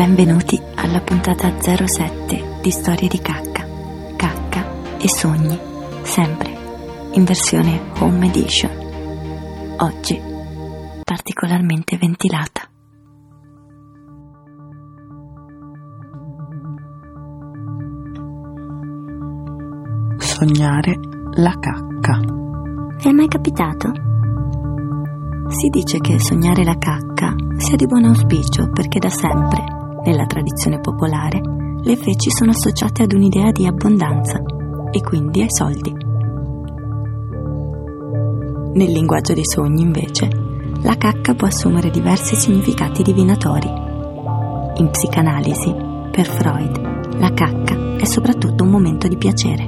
Benvenuti alla puntata 07 di Storie di Cacca, Cacca e Sogni, sempre in versione Home Edition. Oggi particolarmente ventilata. Sognare la cacca. Vi è mai capitato? Si dice che sognare la cacca sia di buon auspicio perché da sempre, nella tradizione popolare, le feci sono associate ad un'idea di abbondanza e quindi ai soldi. Nel linguaggio dei sogni, invece, la cacca può assumere diversi significati divinatori. In psicanalisi, per Freud, la cacca è soprattutto un momento di piacere.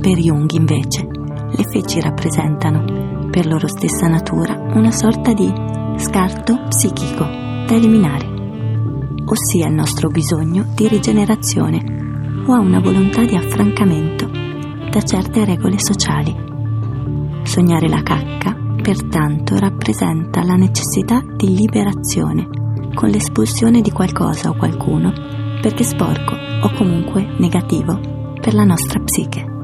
Per Jung, invece, le feci rappresentano, per loro stessa natura, una sorta di scarto psichico da eliminare, ossia il nostro bisogno di rigenerazione o a una volontà di affrancamento da certe regole sociali. Sognare la cacca, pertanto, rappresenta la necessità di liberazione con l'espulsione di qualcosa o qualcuno perché sporco o comunque negativo per la nostra psiche.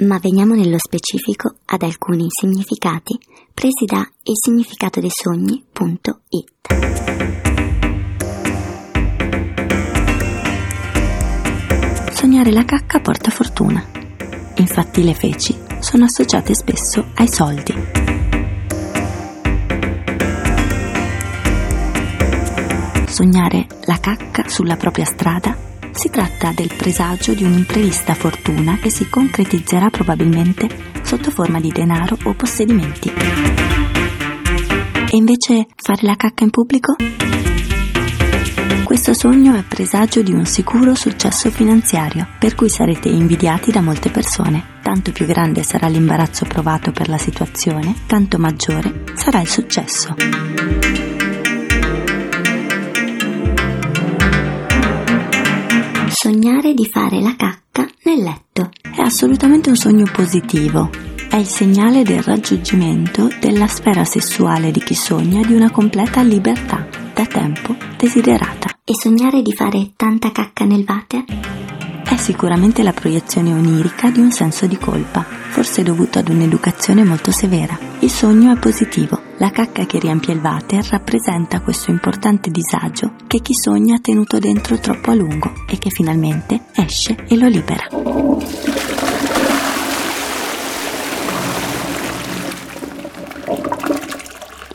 Ma veniamo nello specifico ad alcuni significati presi da il significato dei sogni.it. Sognare la cacca porta fortuna. Infatti le feci sono associate spesso ai soldi. Sognare la cacca sulla propria strada si tratta del presagio di un'imprevista fortuna che si concretizzerà probabilmente sotto forma di denaro o possedimenti. E invece fare la cacca in pubblico? Questo sogno è presagio di un sicuro successo finanziario, per cui sarete invidiati da molte persone. Tanto più grande sarà l'imbarazzo provato per la situazione, tanto maggiore sarà il successo. Sognare di fare la cacca nel letto. È assolutamente un sogno positivo. È il segnale del raggiungimento della sfera sessuale di chi sogna di una completa libertà, da tempo desiderata. E sognare di fare tanta cacca nel water? È sicuramente la proiezione onirica di un senso di colpa, forse dovuto ad un'educazione molto severa. Il sogno è positivo. La cacca che riempie il water rappresenta questo importante disagio che chi sogna ha tenuto dentro troppo a lungo e che finalmente esce e lo libera.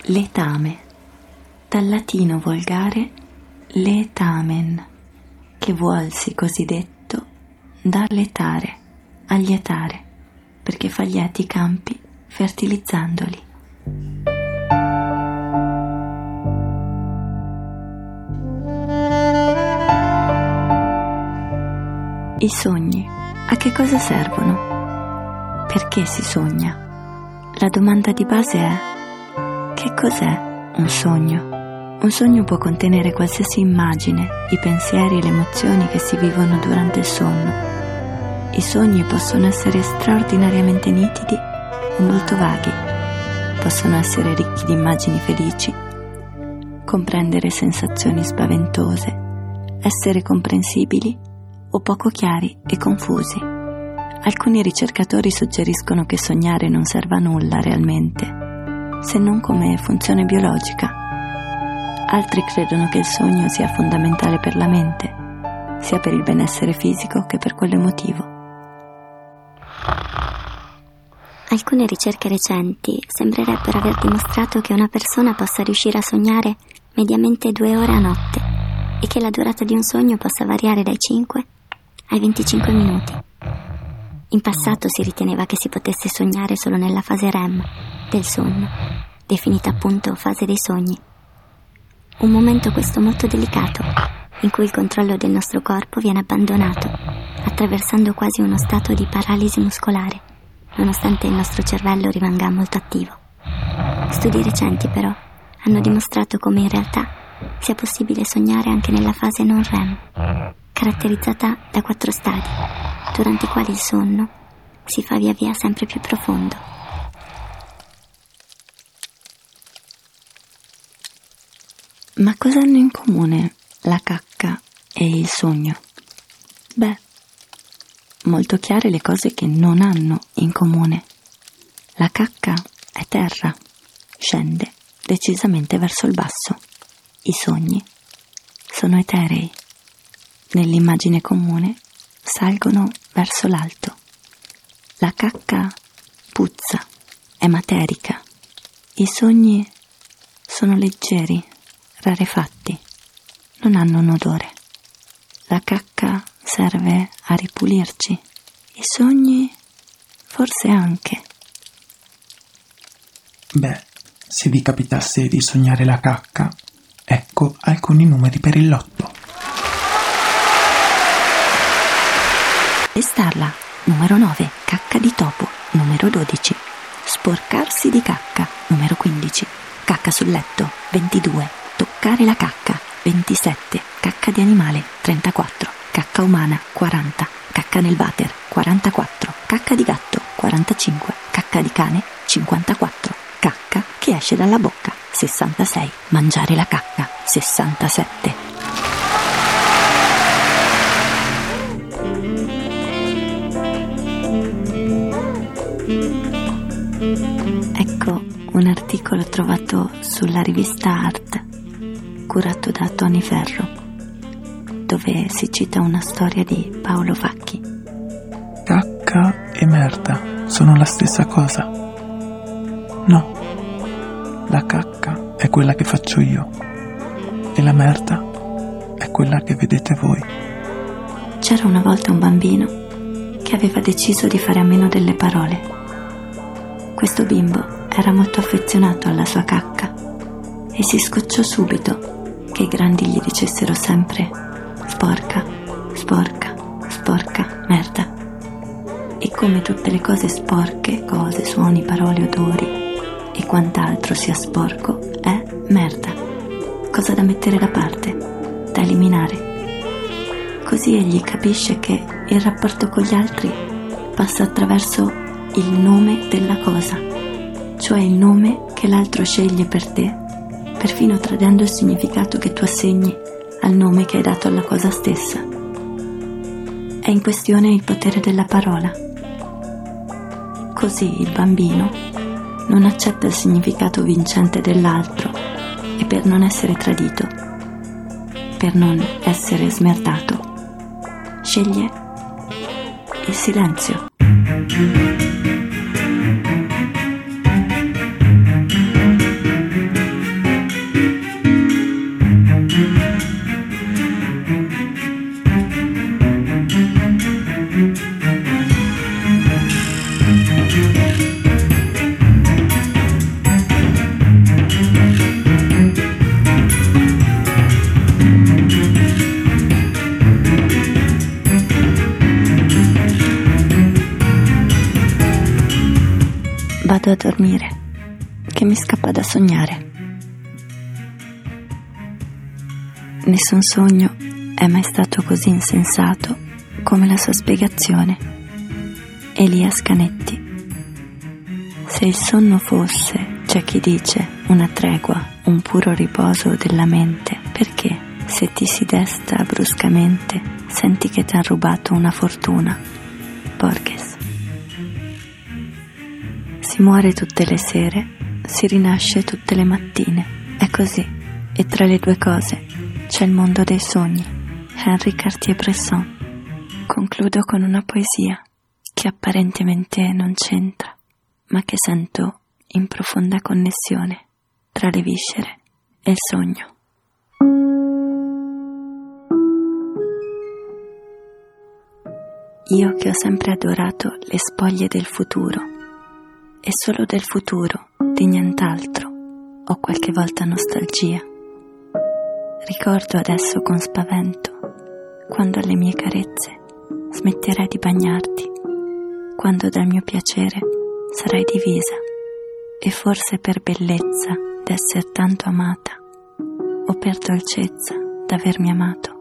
Letame, dal latino volgare letamen, che vuolsi cosiddetto da letare, allietare, perché fa lieti i campi fertilizzandoli. I sogni, a che cosa servono? Perché si sogna? La domanda di base è che cos'è un sogno? Un sogno può contenere qualsiasi immagine, i pensieri e le emozioni che si vivono durante il sonno. I sogni possono essere straordinariamente nitidi o molto vaghi, possono essere ricchi di immagini felici, comprendere sensazioni spaventose, essere comprensibili o poco chiari e confusi. Alcuni ricercatori suggeriscono che sognare non serva a nulla realmente, se non come funzione biologica. Altri credono che il sogno sia fondamentale per la mente, sia per il benessere fisico che per quello emotivo. Alcune ricerche recenti sembrerebbero aver dimostrato che una persona possa riuscire a sognare mediamente due ore a notte e che la durata di un sogno possa variare dai 5 ai 25 minuti. In passato si riteneva che si potesse sognare solo nella fase REM del sonno, definita appunto fase dei sogni. Un momento questo molto delicato, in cui il controllo del nostro corpo viene abbandonato, attraversando quasi uno stato di paralisi muscolare, nonostante il nostro cervello rimanga molto attivo. Studi recenti, però, hanno dimostrato come in realtà sia possibile sognare anche nella fase non REM, caratterizzata da quattro stadi, durante i quali il sonno si fa via via sempre più profondo. Ma cosa hanno in comune la cacca e il sogno? Beh, molto chiare le cose che non hanno in comune. La cacca è terra, scende decisamente verso il basso. I sogni sono eterei. Nell'immagine comune salgono verso l'alto. La cacca puzza, è materica. I sogni sono leggeri, rarefatti, non hanno un odore. La cacca serve a ripulirci, i sogni forse anche. Beh, se vi capitasse di sognare la cacca, ecco alcuni numeri per il lotto. Pestarla, numero 9, cacca di topo, numero 12. Sporcarsi di cacca, numero 15. Cacca sul letto, 22. Toccare la cacca, 27. Cacca di animale, 34. Umana, 40. Cacca nel water, 44. Cacca di gatto, 45. Cacca di cane, 54. Cacca che esce dalla bocca, 66. Mangiare la cacca, 67. Ecco un articolo trovato sulla rivista Art, curato da Tony Ferro, dove si cita una storia di Paolo Facchi. Cacca e merda sono la stessa cosa. No, la cacca è quella che faccio io e la merda è quella che vedete voi. C'era una volta un bambino che aveva deciso di fare a meno delle parole questo bimbo era molto affezionato alla sua cacca e si scocciò subito che i grandi gli dicessero sempre sporca, sporca, sporca, merda. E come tutte le cose sporche, cose, suoni, parole, odori e quant'altro sia sporco, è merda. Cosa da mettere da parte, da eliminare. Così egli capisce che il rapporto con gli altri passa attraverso il nome della cosa, cioè il nome che l'altro sceglie per te, perfino tradendo il significato che tu assegni al nome che hai dato alla cosa stessa. È in questione il potere della parola. Così il bambino non accetta il significato vincente dell'altro e per non essere tradito, per non essere smerdato, sceglie il silenzio. Vado a dormire, che mi scappa da sognare. Nessun sogno è mai stato così insensato come la sua spiegazione. Elia Scanetti. Se il sonno fosse, c'è chi dice, una tregua, un puro riposo della mente, perché se ti si desta bruscamente senti che ti ha rubato una fortuna? Si muore tutte le sere, si rinasce tutte le mattine. È così. E tra le due cose c'è il mondo dei sogni. Henri Cartier-Bresson. Concludo con una poesia che apparentemente non c'entra, ma che sento in profonda connessione tra le viscere e il sogno. Io che ho sempre adorato le spoglie del futuro e solo del futuro, di nient'altro, ho qualche volta nostalgia. Ricordo adesso con spavento quando alle mie carezze smetterai di bagnarti, quando dal mio piacere sarai divisa e forse per bellezza d'esser tanto amata o per dolcezza d'avermi amato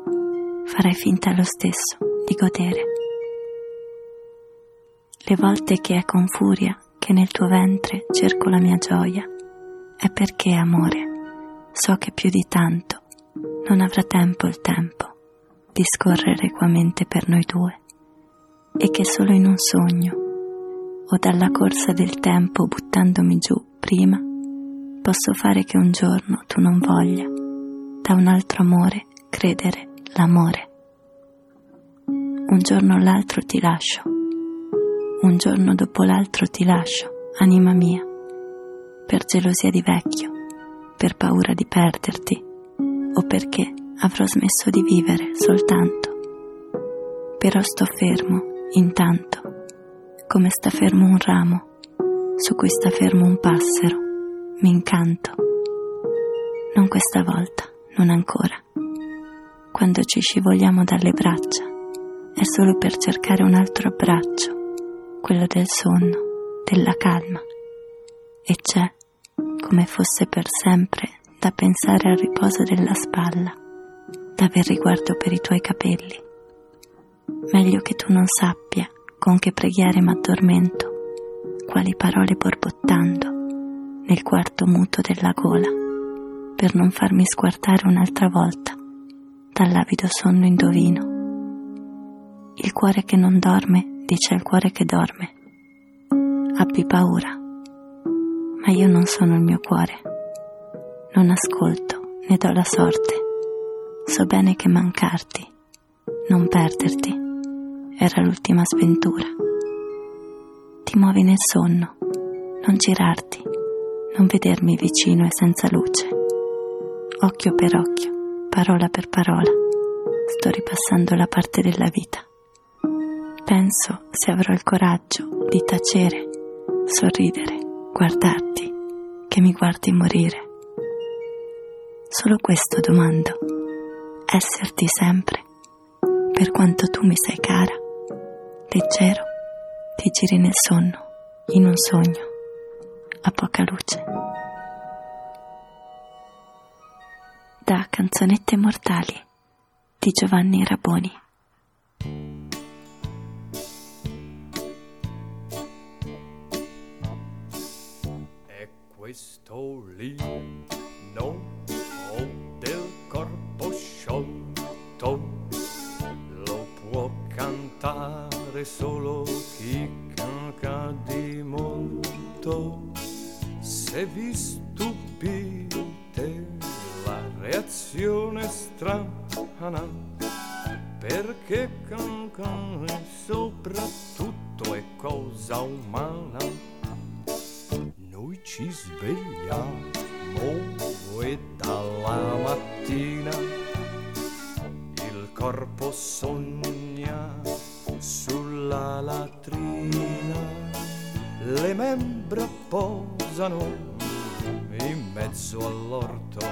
farai finta lo stesso di godere. Le volte che è con furia che nel tuo ventre cerco la mia gioia, è perché, amore, So che più di tanto non avrà tempo il tempo di scorrere equamente per noi due e che solo in un sogno o dalla corsa del tempo buttandomi giù prima posso fare che un giorno tu non voglia da un altro amore credere l'amore. Un giorno o l'altro ti lascio, un giorno dopo l'altro ti lascio, anima mia, per gelosia di vecchio, per paura di perderti o perché avrò smesso di vivere soltanto. Però sto fermo, intanto, come sta fermo un ramo, su cui sta fermo un passero, mi incanto. Non questa volta, non ancora. Quando ci scivoliamo dalle braccia, è solo per cercare un altro abbraccio, quello del sonno, della calma. E c'è, come fosse per sempre, da pensare al riposo della spalla d'aver riguardo per i tuoi capelli. Meglio che tu non sappia con che preghiere m'addormento, quali parole borbottando nel quarto muto della gola, per non farmi sguardare un'altra volta dall'avido sonno indovino. Il cuore che non dorme dice al cuore che dorme. Abbi paura, ma io non sono il mio cuore. Non ascolto né do la sorte So bene che mancarti, non perderti, era l'ultima sventura. Ti muovi nel sonno, non girarti, non vedermi vicino e senza luce. Occhio per occhio, parola per parola, sto ripassando la parte della vita. Penso se avrò il coraggio di tacere, sorridere, guardarti, che mi guardi morire. Solo questo domando esserti sempre, per quanto tu mi sei cara, leggero, ti giri nel sonno, in un sogno, a poca luce. Da Canzonette Mortali di Giovanni Raboni. Questo lì non ho del corpo sciolto, lo può cantare solo chi canca di molto. Se vi stupite la reazione strana, perché cancare soprattutto è cosa umana. Ci svegliamo e dalla mattina il corpo sogna sulla latrina, le membra posano in mezzo all'orto.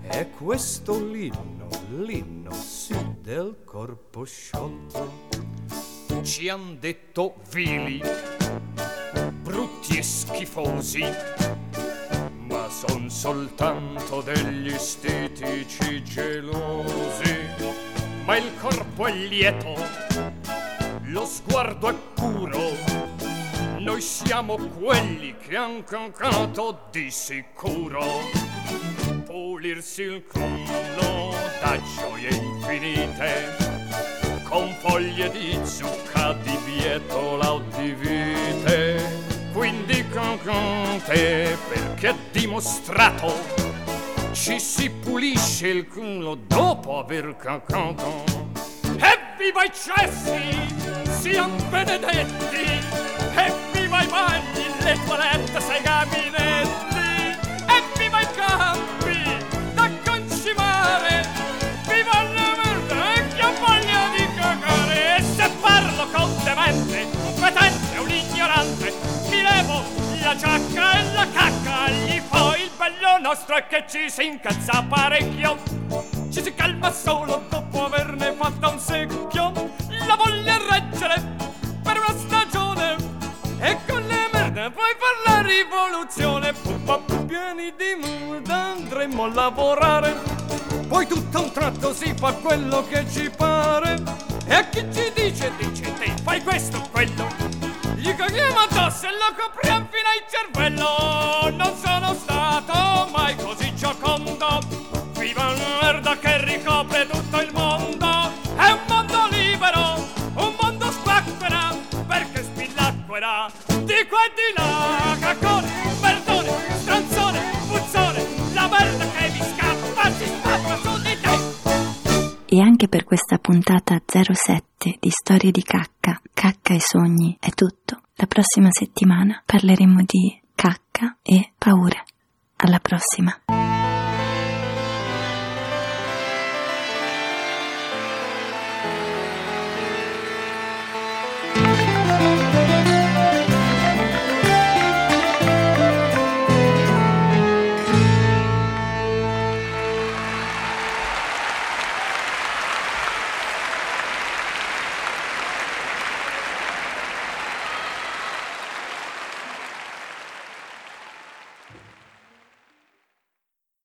E questo l'inno, l'inno sì del corpo sciolto. Ci han detto vili, brutti e schifosi, ma son soltanto degli stitici gelosi. Ma il corpo è lieto, lo sguardo è puro. Noi siamo quelli che han cancato di sicuro. Pulirsi il collo da gioie infinite, con foglie di zucca, di bietola o di vite. Quindi cancante perché è dimostrato ci si pulisce il culo dopo aver cancato. Evviva i cessi, siamo benedetti! Evviva i bagni, le toilette, sei gabinetti! La giacca e la cacca, gli fo il bello nostro è che ci si incazza parecchio. Ci si calma solo dopo averne fatto un secchio. La voglia reggere per una stagione. E con le merde puoi far la rivoluzione. Puppa pieni di merda andremo a lavorare. Poi tutto a un tratto si fa quello che ci pare. E a chi ci dice, dice te, fai questo quello gli cogniamo addosso e lo copriamo fino al cervello. Non sono stato mai così giocondo. Viva la merda che ricopre tutto il mondo. È un mondo libero un mondo squacquera perché spillacquera. Di qua e di là caccone perdone stronzone puzzone la merda che mi scappa si spacca su di te. E anche per questa puntata 07 di Storie di Cacca cacca e sogni è tutto. La prossima settimana parleremo di cacca e paure. Alla prossima.